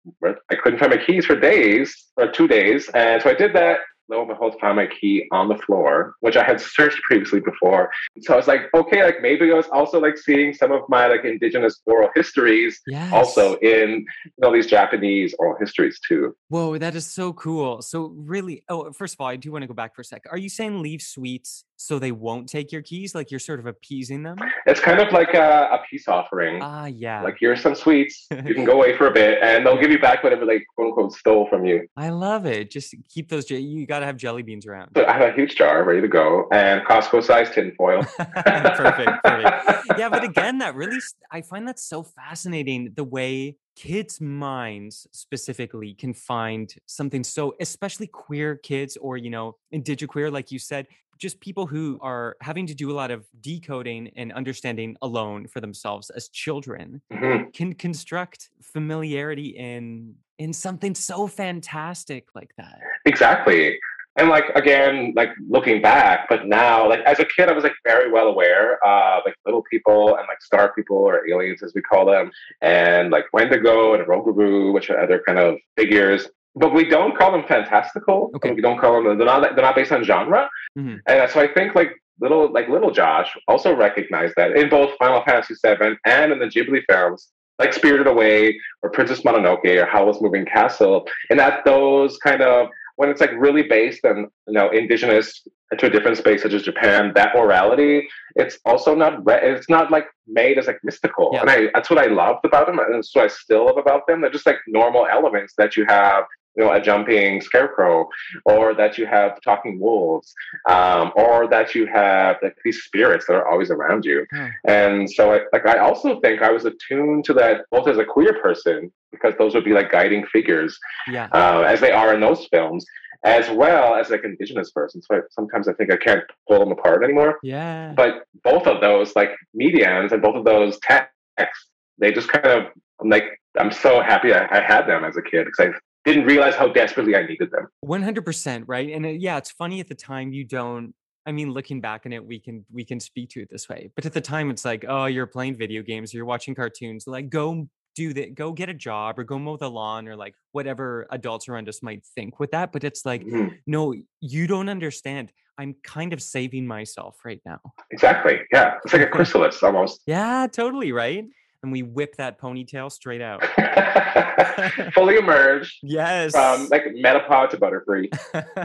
I couldn't find my keys for days or two days, and so I did that. Lo and behold, found my key on the floor, which I had searched previously before. So I was like, okay, like maybe I was also like seeing some of my like indigenous oral histories Yes. also in you know these Japanese oral histories too. Whoa, that is so cool. So really, oh, first of all, I do want to go back for a sec. Are you saying Leave Sweets so they won't take your keys? Like you're sort of appeasing them? It's kind of like a, a peace offering. Ah, yeah. like here's some sweets. You can go away for a bit, and they'll give you back whatever they quote unquote stole from you. I love it. Just keep those. You got to have jelly beans around. So I have a huge jar ready to go, and Costco size tinfoil. perfect, perfect. Yeah, but again, that really, I find that so fascinating the way kids' minds specifically can find something so, especially queer kids or, you know, indigiqueer, like you said, just people who are having to do a lot of decoding and understanding alone for themselves as children Mhm. can construct familiarity in in something so fantastic like that. Exactly. And like again, like looking back, but now, like as a kid, I was like very well aware of like little people and like star people or aliens as we call them, and like Wendigo and Rougarou, which are other kind of figures. But we don't call them fantastical. Okay. We don't call them. They're not. They're not based on genre. Mhm. And so I think like little like little Josh also recognized that in both Final Fantasy VII and in the Ghibli films, like Spirited Away or Princess Mononoke or Howl's Moving Castle, and that those kind of when it's like really based on you know indigenous to a different space such as Japan, that morality, it's also not re- it's not like made as like mystical, Yeah. and I that's what I loved about them, and that's what I still love about them. They're just like normal elements that you have. You know, a jumping scarecrow, or that you have talking wolves, um, or that you have like these spirits that are always around you. Huh. And so, I, like, I also think I was attuned to that both as a queer person, because those would be like guiding figures, Yeah. uh, as they are in those films, as well as like indigenous person. So I, sometimes I think I can't pull them apart anymore. Yeah. But both of those like mediums and both of those texts, they just kind of I'm like I'm so happy I, I had them as a kid because I didn't realize how desperately I needed them. 100% right and uh, yeah it's funny at the time you don't i mean looking back on it we can we can speak to it this way but at the time it's like oh you're playing video games you're watching cartoons like go do that go get a job or go mow the lawn or like whatever adults around us might think with that but it's like Mhm. no you don't understand i'm kind of saving myself right now Exactly. Yeah, it's like a chrysalis almost. yeah totally right and we whip that ponytail straight out Fully emerged yes from like metapod to butterfree.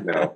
No.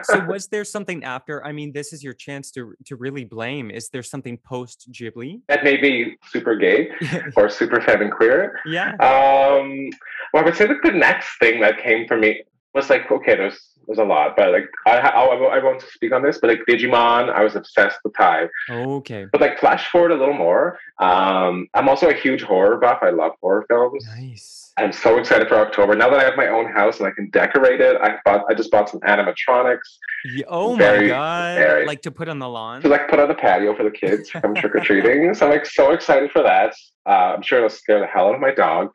so was there something after i mean this is your chance to to really blame is there something post ghibli that may be super gay or super femme and queer. yeah Um, well, I would say that the next thing that came for me was like, okay, there's there's a lot, but like I I, I won't speak on this, but like Digimon, I was obsessed with Tai. okay But like flash forward a little more, um, I'm also a huge horror buff. I love horror films. nice I'm so excited for October. Now that I have my own house and I can decorate it, I bought I just bought some animatronics Ye- oh Very, my god very. like to put on the lawn to like put on the patio for the kids from trick or treating. So I'm like so excited for that. Uh, I'm sure it'll scare the hell out of my dog.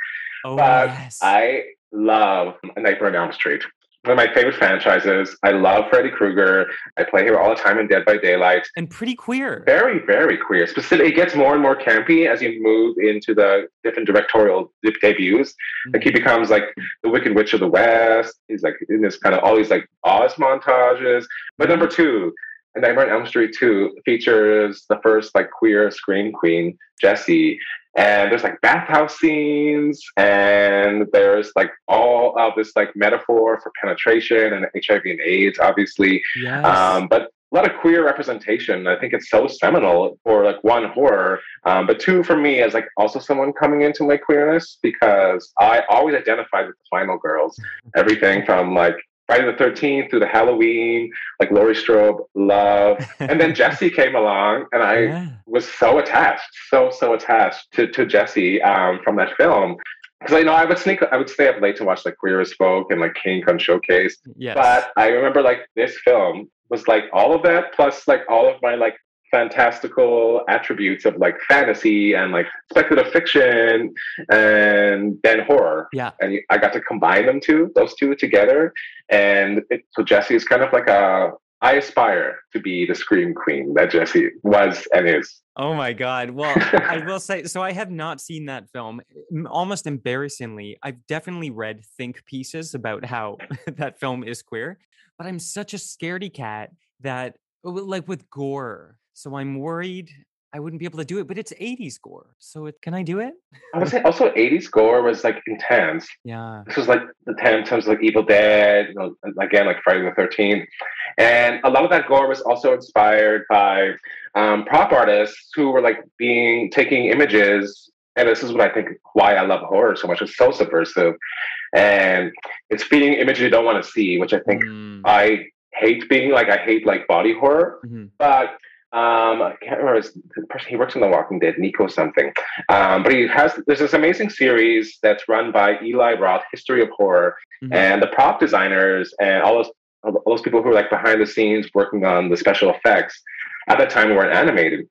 oh but yes I love A Nightmare on Elm Street. One of my favorite franchises. I love Freddy Krueger. I play him all the time in Dead by Daylight. and pretty queer Very, very queer. Specific, it gets more and more campy as you move into the different directorial de- debuts. Like he mm-hmm. becomes like the Wicked Witch of the West. He's like in this kind of all these like Oz montages. But number two, A Nightmare on Elm Street 2 features the first like queer scream queen, Jesse. And there's like bathhouse scenes, and there's like all of this like metaphor for penetration and HIV and AIDS, obviously. yes Um, but a lot of queer representation. I think it's so seminal for like one horror, um, but two for me as like also someone coming into my queerness because I always identified with the final girls. Everything from like Friday the Thirteenth through the Halloween, like Laurie Strode, Love, and then Jesse came along, and I yeah. was so attached, so so attached to to Jesse um, from that film. Because I know I would sneak, I would stay up late to watch like Queer as Folk and like King Con Showcase, yes but I remember like this film was like all of that plus like all of my like fantastical attributes of like fantasy and like speculative fiction and then horror. Yeah. And I got to combine them two, those two together. And it, so Jesse is kind of like a, I aspire to be the scream queen that Jesse was and is. Oh my god. Well, I will say so I have not seen that film. Almost embarrassingly, I've definitely read think pieces about how that film is queer, but I'm such a scaredy cat that uh, like with gore. So I'm worried I wouldn't be able to do it, but it's 80s gore. So it, can I do it? I would say also 80s gore was like intense. Yeah. This was like the time times like Evil Dead, you know, again like Friday the Thirteenth, and a lot of that gore was also inspired by um, prop artists who were like being taking images. And this is what I think why I love horror so much. It's so subversive, and it's feeding images you don't want to see, which I think Mm, I hate being like I hate like body horror. mhm. But um, I can't remember his, the person he works on The Walking Dead, Nico something. Um, but he has there's this amazing series that's run by Eli Roth, History of Horror, Mhm. and the prop designers and all those all those people who were like behind the scenes working on the special effects at that time weren't animated.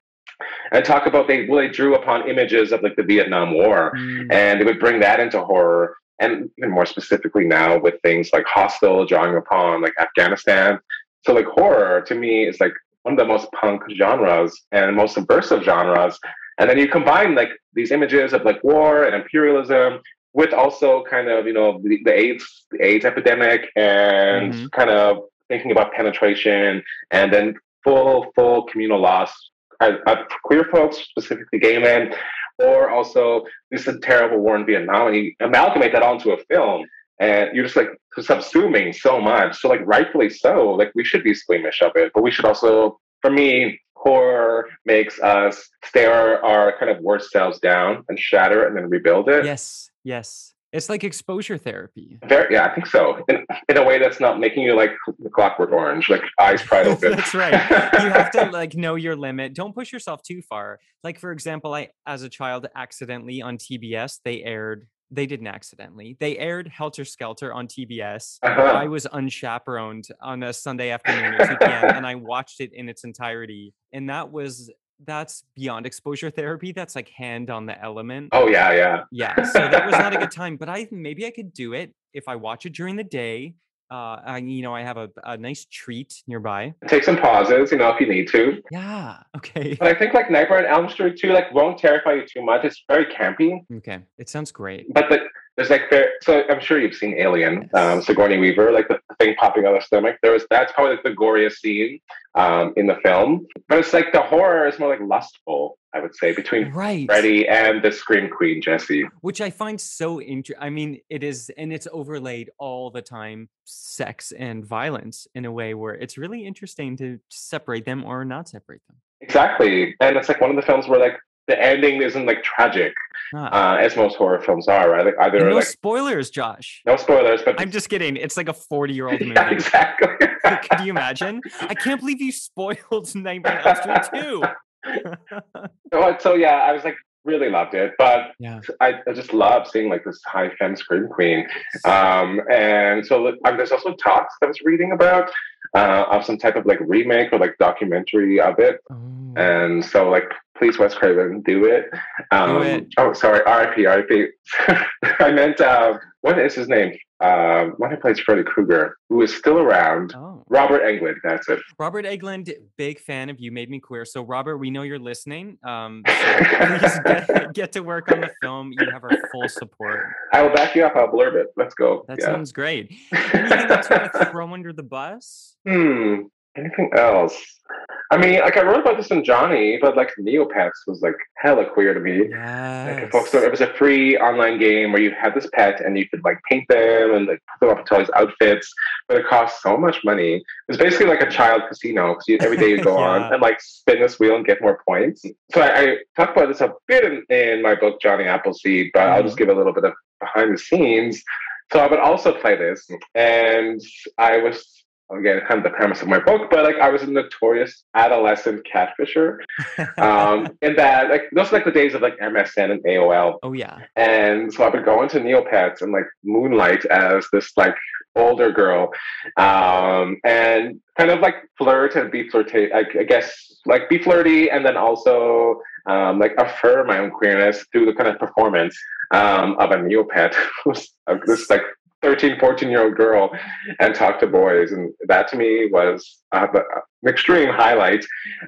And talk about they well, they drew upon images of like the Vietnam War, Mm, and they would bring that into horror and even more specifically now with things like hostel drawing upon like afghanistan so like horror to me is like one of the most punk genres and most subversive genres. And then you combine like these images of like war and imperialism with also kind of you know the, the aids the aids epidemic and Mhm. kind of thinking about penetration and then full full communal loss. Of, of queer folks specifically gay men or also this is a terrible war in Vietnam, and you amalgamate that onto a film, and you're just like subsuming so much. So like rightfully so, like we should be squeamish of it, but we should also, for me, horror makes us stare our kind of worst selves down and shatter and then rebuild it. yes, yes. It's like exposure therapy. Very, yeah, I think so. In, in a way that's not making you like Clockwork Orange, like eyes pried open. That's right. You have to like know your limit. Don't push yourself too far. Like for example, I as a child accidentally on TBS they aired. They didn't accidentally. They aired Helter Skelter on TBS. Uh-huh. I was unchaperoned on a Sunday afternoon at 2 p.m. and I watched it in its entirety. And that was that's beyond exposure therapy. That's like hand on the element. Oh yeah, yeah. Yeah, so that was not a good time, but I maybe I could do it if I watch it during the day. Uh, I you know I have a, a nice treat nearby. Take some pauses, you know, if you need to. Yeah. Okay. But I think like Nightmare on Elm Street too, like won't terrify you too much. It's very campy, Okay. It sounds great. but the, there's like there. So I'm sure you've seen Alien, um, Sigourney Weaver, like the thing popping out of stomach. There was that's probably like the goriest scene um, in the film. But it's like the horror is more like lustful, I would say, between Right. Freddy and the Scream Queen Jesse. Which I find so interesting. I mean, it is, and it's overlaid all the time, sex and violence in a way where it's really interesting to separate them or not separate them. Exactly, and it's like one of the films where like the ending isn't like tragic, Ah. uh, as most horror films are, right? Like either And no like spoilers, Josh. no spoilers, but I'm just kidding. It's like a 40 year old movie. yeah, exactly. Could you imagine? I can't believe you spoiled Nightmare on Elm Street 2. so, so yeah, I was like really loved it, but yeah. I, I just love seeing like this high femme scream queen. Um, and so um, there's also talks that I was reading about uh, of some type of like remake or like documentary of it. Oh. And so like, please Wes Craven, do it. Um, it. Oh, sorry, R.I.P. R.I.P. I meant uh, what is his name? Um, one who plays Freddy Krueger, who is still around. Oh. Robert Englund. That's it. Robert Englund, big fan of You Made Me Queer. So, Robert, we know you're listening. Um, so please get, get to work on the film. You have our full support. I will back you up. I'll blurb it. Let's go. That yeah. sounds great. Anything else you want to throw under the bus? Hmm. Anything else? I mean, like I wrote about this in Johnny, but like Neopets was like hella queer to me. Like, Yes. if folks it was a free online game where you had this pet and you could like paint them and like put them up into all these outfits, but it cost so much money. It was basically like a child casino because every day you go Yeah. on and like spin this wheel and get more points. So I, I talk about this a bit in, in my book Johnny Appleseed, but I'll Mhm. just give a little bit of behind the scenes. So I would also play this, and I was again kind of the premise of my book, but like I was a notorious adolescent catfisher. Um, in that like those are like the days of like MSN and AOL, oh, yeah. and so I would go into Neopets and like moonlight as this like older girl, um, and kind of like flirt and be flirty. I, I guess like be flirty, and then also um, like affirm my own queerness through the kind of performance um, of a Neopet, who's uh, this like 13, 14 year old girl, and talk to boys, and that to me was uh, an extreme highlight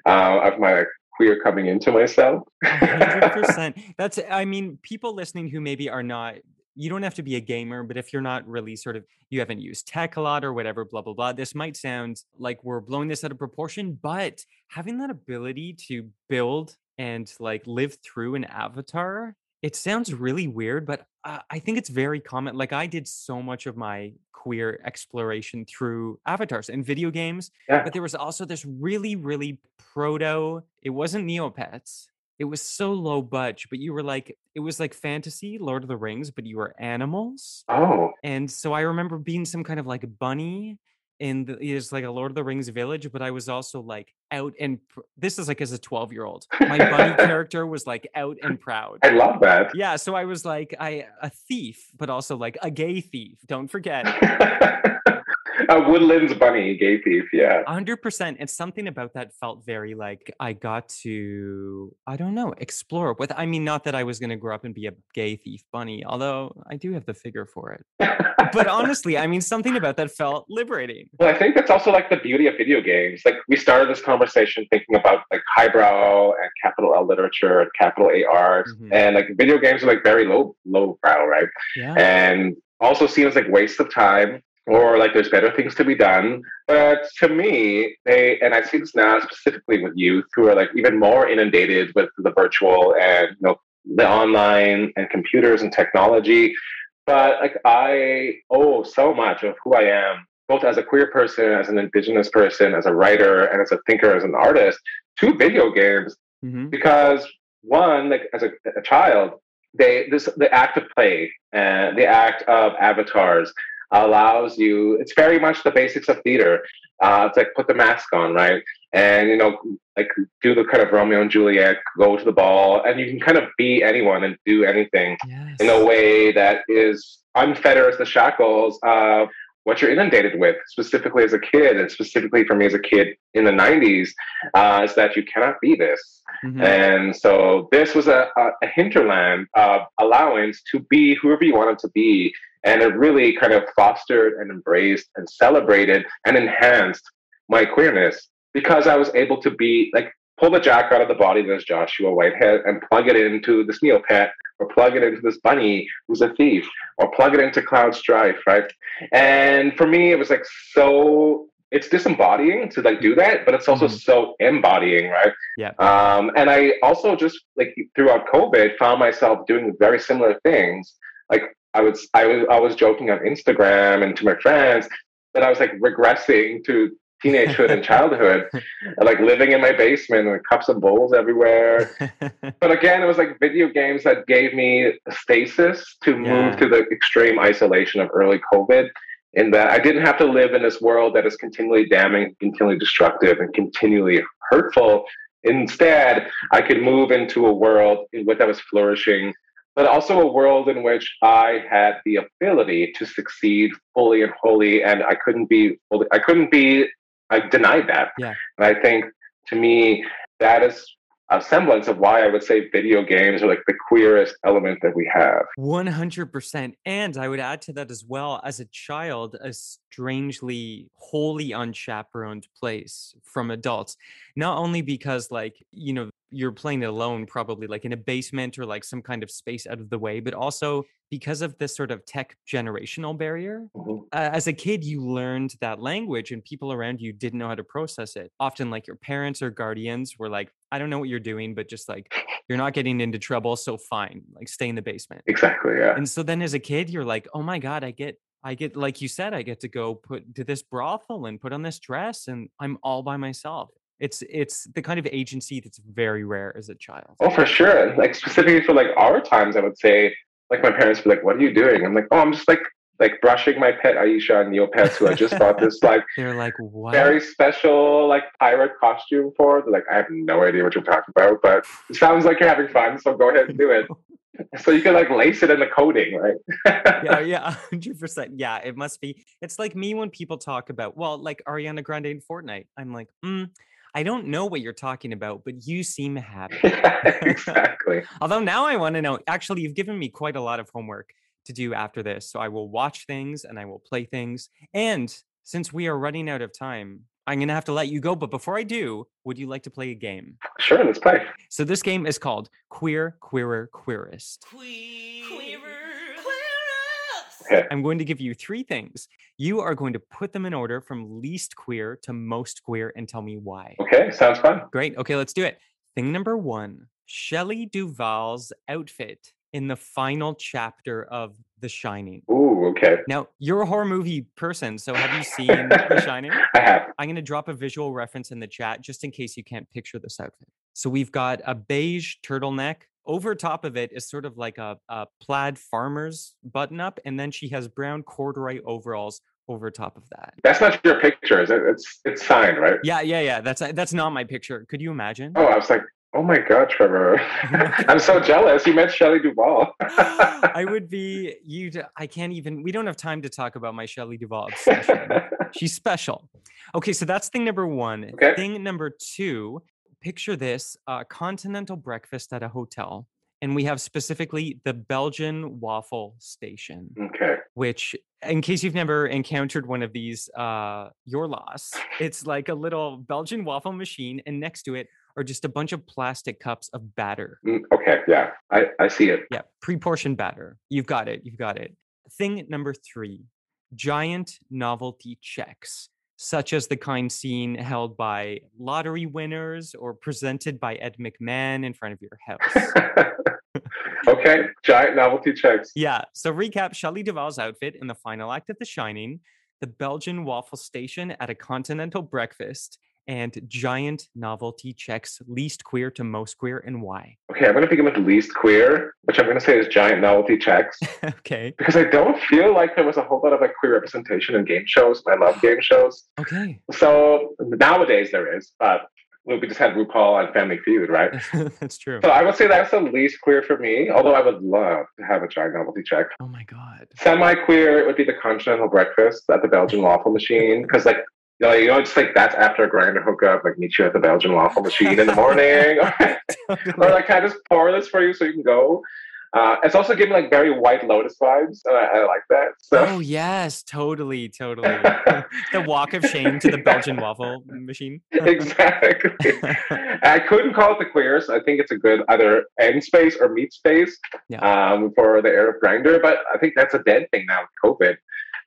uh, of my queer coming into myself. hundred percent. That's I mean, people listening who maybe are not you don't have to be a gamer, but if you're not really sort of you haven't used tech a lot or whatever, blah blah blah, this might sound like we're blowing this out of proportion, but having that ability to build and like live through an avatar, it sounds really weird, but uh, I think it's very common. Like I did so much of my queer exploration through avatars and video games, Yeah. but there was also this really, really proto. It wasn't Neopets. It was so low budge, but you were like, it was like fantasy, Lord of the Rings, but you were animals. Oh, And so I remember being some kind of like bunny in the, it's like a Lord of the Rings village, but I was also like out and pr- this is like as a 12 year old. My bunny character was like out and proud. I love that. Yeah, so I was like I a thief, but also like a gay thief. Don't forget. a Woodlands bunny, gay thief. Yeah. 100% and something about that felt very like I got to I don't know, explore with I mean not that I was going to grow up and be a gay thief bunny, although I do have the figure for it. But honestly, I mean something about that felt liberating. Well, I think that's also like the beauty of video games. Like we started this conversation thinking about like highbrow and capital L literature and capital A art, Mhm. and like video games are like very low lowbrow, right? Yeah. And also seems like waste of time or like there's better things to be done. But to me, they and I see this now specifically with youth who are like even more inundated with the virtual and you know the online and computers and technology. But like I owe so much of who I am, both as a queer person, as an indigenous person, as a writer, and as a thinker, as an artist, to video games Mhm. because one, like as a, a child, they this the act of play and the act of avatars allows you. It's very much the basics of theater. Uh, it's like put the mask on, right, and you know, like do the kind of Romeo and Juliet, go to the ball, and you can kind of be anyone and do anything Yes. in a way that is unfetters the shackles of what you're inundated with, specifically as a kid, and specifically for me as a kid in the 90s, uh, is that you cannot be this. Mhm. And so this was a, a, a hinterland of allowance to be whoever you wanted to be. And it really kind of fostered and embraced and celebrated and enhanced my queerness because I was able to be like pull the jack out of the body that is Joshua Whitehead and plug it into this Neopet or plug it into this bunny who's a thief or plug it into Cloud Strife, right? And for me, it was like so it's disembodying to like do that, but it's also Mhm. so embodying, right? Yeah. Um, and I also just like throughout COVID found myself doing very similar things. Like I was, I was, I was joking on Instagram and to my friends that I was like regressing to teenagehood and childhood, like living in my basement with cups and bowls everywhere. But again, it was like video games that gave me stasis to Yeah. move to the extreme isolation of early COVID. In that I didn't have to live in this world that is continually damning, continually destructive, and continually hurtful. Instead, I could move into a world in which I was flourishing, but also a world in which I had the ability to succeed fully and wholly, and I couldn't be, I couldn't be, I denied that. Yeah. And I think to me, that is a semblance of why I would say video games are like the queerest element that we have. 100%. And I would add to that as well, as a child, a strangely, wholly unchaperoned place from adults. Not only because, like, you know, you're playing alone, probably like in a basement or like some kind of space out of the way, but also because of this sort of tech generational barrier. Mhm. Uh, as a kid, you learned that language and people around you didn't know how to process it. Often, like your parents or guardians were like, I don't know what you're doing, but just like, you're not getting into trouble. So fine, like stay in the basement. Exactly. Yeah. And so then as a kid, you're like, oh my God, I get, I get, like you said, I get to go put to this brothel and put on this dress and I'm all by myself. It's, it's the kind of agency that's very rare as a child. Oh, for sure. Like specifically for like our times, I would say like my parents would be like, "What are you doing?" I'm like, "Oh, I'm just like like brushing my pet Aisha and Neopets, who I just bought this like They're like, what? very special like pirate costume for." They're like, "I have no idea what you're talking about, but it sounds like you're having fun, so go ahead and do it." So you can like lace it in the coding, right? yeah, yeah, hundred percent. Yeah, it must be. It's like me when people talk about, well, like Ariana Grande in Fortnite. I'm like, mm, I don't know what you're talking about, but you seem happy. exactly. Although now I want to know. Actually, you've given me quite a lot of homework to do after this, so I will watch things and I will play things. And since we are running out of time, I'm gonna have to let you go. But before I do, would you like to play a game? Sure, let's play. So this game is called Queer, Queerer, Queerest. Queer, Queerer, Queerest. Okay. I'm going to give you three things. You are going to put them in order from least queer to most queer and tell me why. Okay, sounds fun. Great. Okay, let's do it. Thing number one Shelley Duvall's outfit in the final chapter of The Shining. Ooh, okay. Now, you're a horror movie person, so have you seen The Shining? I have. I'm going to drop a visual reference in the chat just in case you can't picture this outfit. So we've got a beige turtleneck. Over top of it is sort of like a, a plaid farmer's button up, and then she has brown corduroy overalls over top of that. That's not your picture, is it? It's it's signed, right? Yeah, yeah, yeah. That's that's not my picture. Could you imagine? Oh, I was like, oh my god, Trevor. I'm so jealous. You met Shelley Duvall. I would be you. I can't even. We don't have time to talk about my Shelley Duvall obsession. She's special. Okay, so that's thing number one. Okay. Thing number two. Picture this: uh, continental breakfast at a hotel, and we have specifically the Belgian waffle station okay. which in case you've never encountered one of these uh your loss it's like a little belgian waffle machine and next to it are just a bunch of plastic cups of batter Mm, Okay, yeah. I, I see it. yeah pre-portioned batter you've got it you've got it thing number three giant novelty checks such as the kind seen held by lottery winners or presented by ed mcmahon in front of your house okay, giant novelty checks. Yeah. So recap Shelley Duvall's outfit in the final act of The Shining, the Belgian waffle station at a continental breakfast, and giant novelty checks least queer to most queer and why. Okay, I'm going to begin with least queer, which I'm going to say is giant novelty checks. okay. because I don't feel like there was a whole lot of like queer representation in game shows. I love game shows. Okay. So nowadays there is, but we just had RuPaul and Family Feud, right? That's true. So I would say that's the least queer for me, although I would love to have a giant novelty check. Oh my God. Semi queer would be the continental breakfast at the Belgian waffle machine, because like you know, you know, it's like that's after a Grindr hookup, like meet you at the Belgian waffle machine in the morning, or like can I just pour this for you so you can go. Uh, it's also giving like very White Lotus vibes, and I, I like that. So Oh yes, totally, totally. the walk of shame to the Belgian waffle machine. exactly. I couldn't call it the queers. I think it's a good either end space or meet space Yeah. um, for the Arab Grindr, but I think that's a dead thing now with COVID.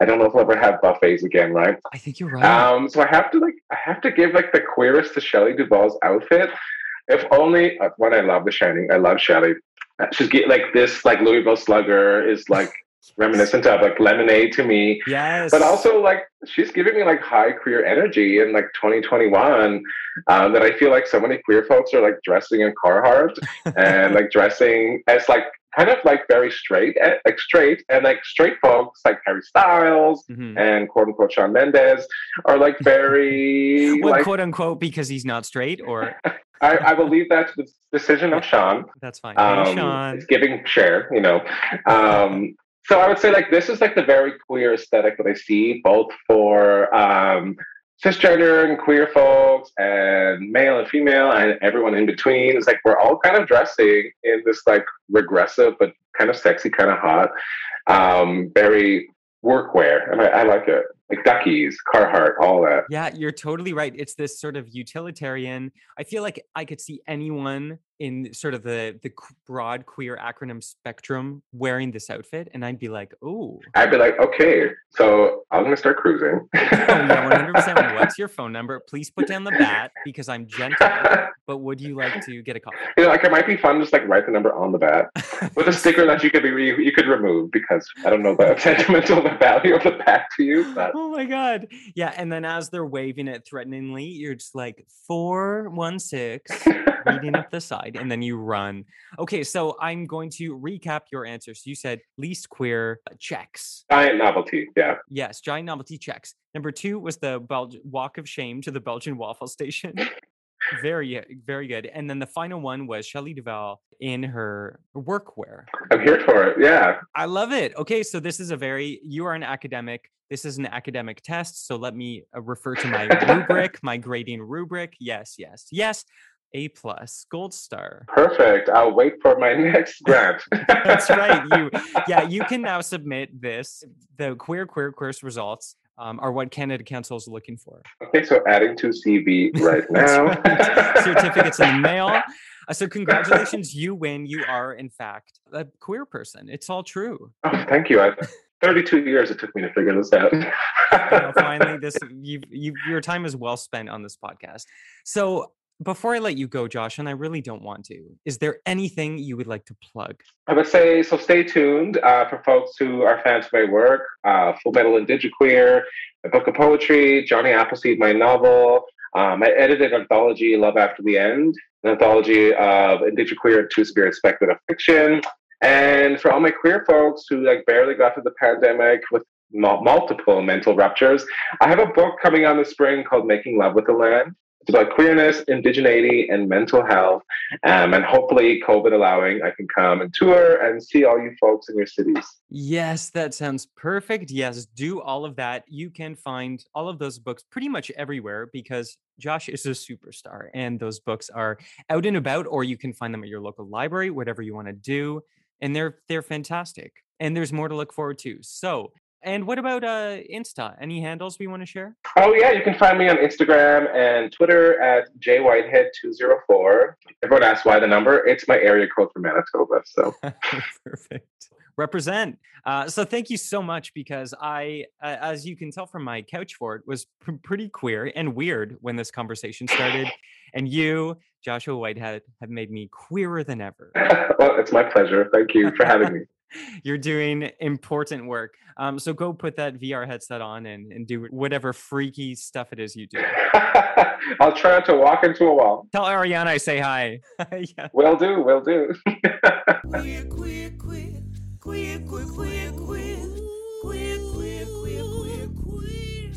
I don't know if we'll ever have buffets again, right? I think you're right. Um, so I have to like I have to give like the queerest to Shelley Duvall's outfit. If only uh, when I love The Shining, I love Shelley. Uh, She's get, like this like Louisville Slugger is like reminiscent of like Lemonade to me yes. but also like she's giving me like high queer energy in like 2021 um, that I feel like so many queer folks are like dressing in Carhartt and like dressing as like kind of like very straight, eh, like straight, and like straight folks like Harry Styles Mhm. and quote unquote Shawn Mendes are like very Well, like quote unquote because he's not straight, or I, I will leave that to the decision of Shawn. that's fine. Um, hey, Shawn. It's giving share, you know. Um, so I would say like this is like the very queer aesthetic that I see both for um, cisgender and queer folks and male and female and everyone in between. It's like we're all kind of dressing in this like regressive but kind of sexy, kind of hot, um, very workwear, and I, I like it. Like Dickies, Carhartt, all that. Yeah, you're totally right. It's this sort of utilitarian. I feel like I could see anyone in sort of the the broad queer acronym spectrum wearing this outfit, and I'd be like, "Oh, I'd be like, okay, so I'm gonna start cruising. oh yeah, 100. percent What's your phone number? Please put down the bat because I'm gentle. But would you like to get a coffee? You know, like it might be fun just like write the number on the bat with a sticker that you could be re- you could remove because I don't know the sentimental value of the bat to you, but Oh my god. Yeah, and then as they're waving it threateningly, you're just like four one six reading up the side, and then you run. Okay, so I'm going to recap your answers. You said least queer uh, checks. giant novelty. Yeah, Yes, giant novelty checks. Number two was the Belg- walk of shame to the Belgian waffle station. Very, very good. And then the final one was Shelley Duvall in her workwear. I'm here for it. Yeah, I love it. Okay, so this is a very you are an academic. This is an academic test. So let me uh, refer to my rubric, my grading rubric. Yes, yes, yes. A plus, gold star. perfect. I'll wait for my next grant. That's right. You, yeah, you can now submit this. The queer, queer, queers results um, are what Canada Council is looking for. okay, so adding to CV right now. right. Certificates in the mail. Uh, so congratulations, you win. You are in fact a queer person. It's all true. oh, thank you. I, 32 years it took me to figure this out. Well, finally, this you you your time is well spent on this podcast. So Before I let you go, Josh, and I really don't want to, is there anything you would like to plug? I would say so. Stay tuned uh, for folks who are fans of my work. Uh, Full Metal and Queer, my book of poetry, Johnny Appleseed, my novel. Um, I edited an anthology, Love After the End, an anthology of Queer and Two Spirit speculative fiction. And for all my queer folks who like barely got through the pandemic with multiple mental ruptures, I have a book coming on the spring called Making Love with the Land. About queerness, indigeneity, and mental health. Um, and hopefully, COVID allowing, I can come and tour and see all you folks in your cities. Yes, that sounds perfect. Yes, do all of that. You can find all of those books pretty much everywhere because Josh is a superstar and those books are out and about, or you can find them at your local library, whatever you want to do. And they're they're fantastic. And there's more to look forward to. So and what about uh, Insta? Any handles we want to share? Oh yeah, you can find me on Instagram and Twitter at jwhitehead204. Everyone asks why the number. It's my area code for Manitoba. So perfect. Represent. Uh, so thank you so much because I, uh, as you can tell from my couch fort, was p- pretty queer and weird when this conversation started, and you, Joshua Whitehead, have made me queerer than ever. well, it's my pleasure. Thank you for having me. You're doing important work. Um, so go put that VR headset on and, and do whatever freaky stuff it is you do. I'll try not to walk into a wall. Tell Ariana I say hi. yeah. Will do, will do. queer, queer, queer, queer, queer, queer, queer, queer, queer, queer, queer.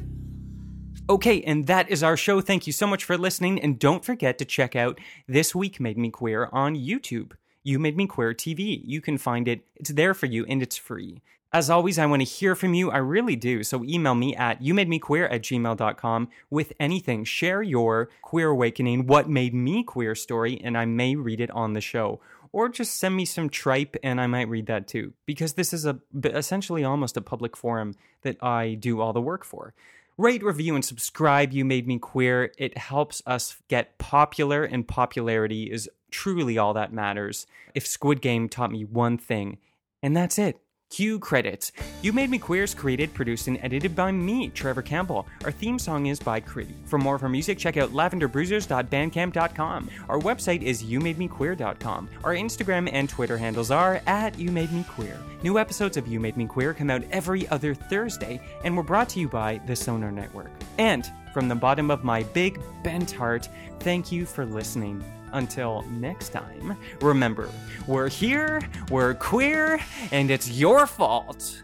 Okay, and that is our show. Thank you so much for listening. And don't forget to check out This Week Made Me Queer on YouTube. You Made Me Queer TV. You can find it, it's there for you, and it's free. As always, I want to hear from you. I really do. So email me at youmademequeer at gmail.com with anything. Share your queer awakening, what made me queer story, and I may read it on the show. Or just send me some tripe and I might read that too. Because this is a essentially almost a public forum that I do all the work for. Rate, review, and subscribe. You made me queer. It helps us get popular, and popularity is truly all that matters. If Squid Game taught me one thing, and that's it. Cue credits. You Made Me Queer is created, produced, and edited by me, Trevor Campbell. Our theme song is by Critty. For more of our music, check out lavenderbruisers.bandcamp.com. Our website is youmademequeer.com. Our Instagram and Twitter handles are at YouMadeMeQueer. New episodes of You Made Me Queer come out every other Thursday, and we're brought to you by the Sonar Network. And from the bottom of my big, bent heart, thank you for listening. Until next time, remember, we're here, we're queer, and it's your fault.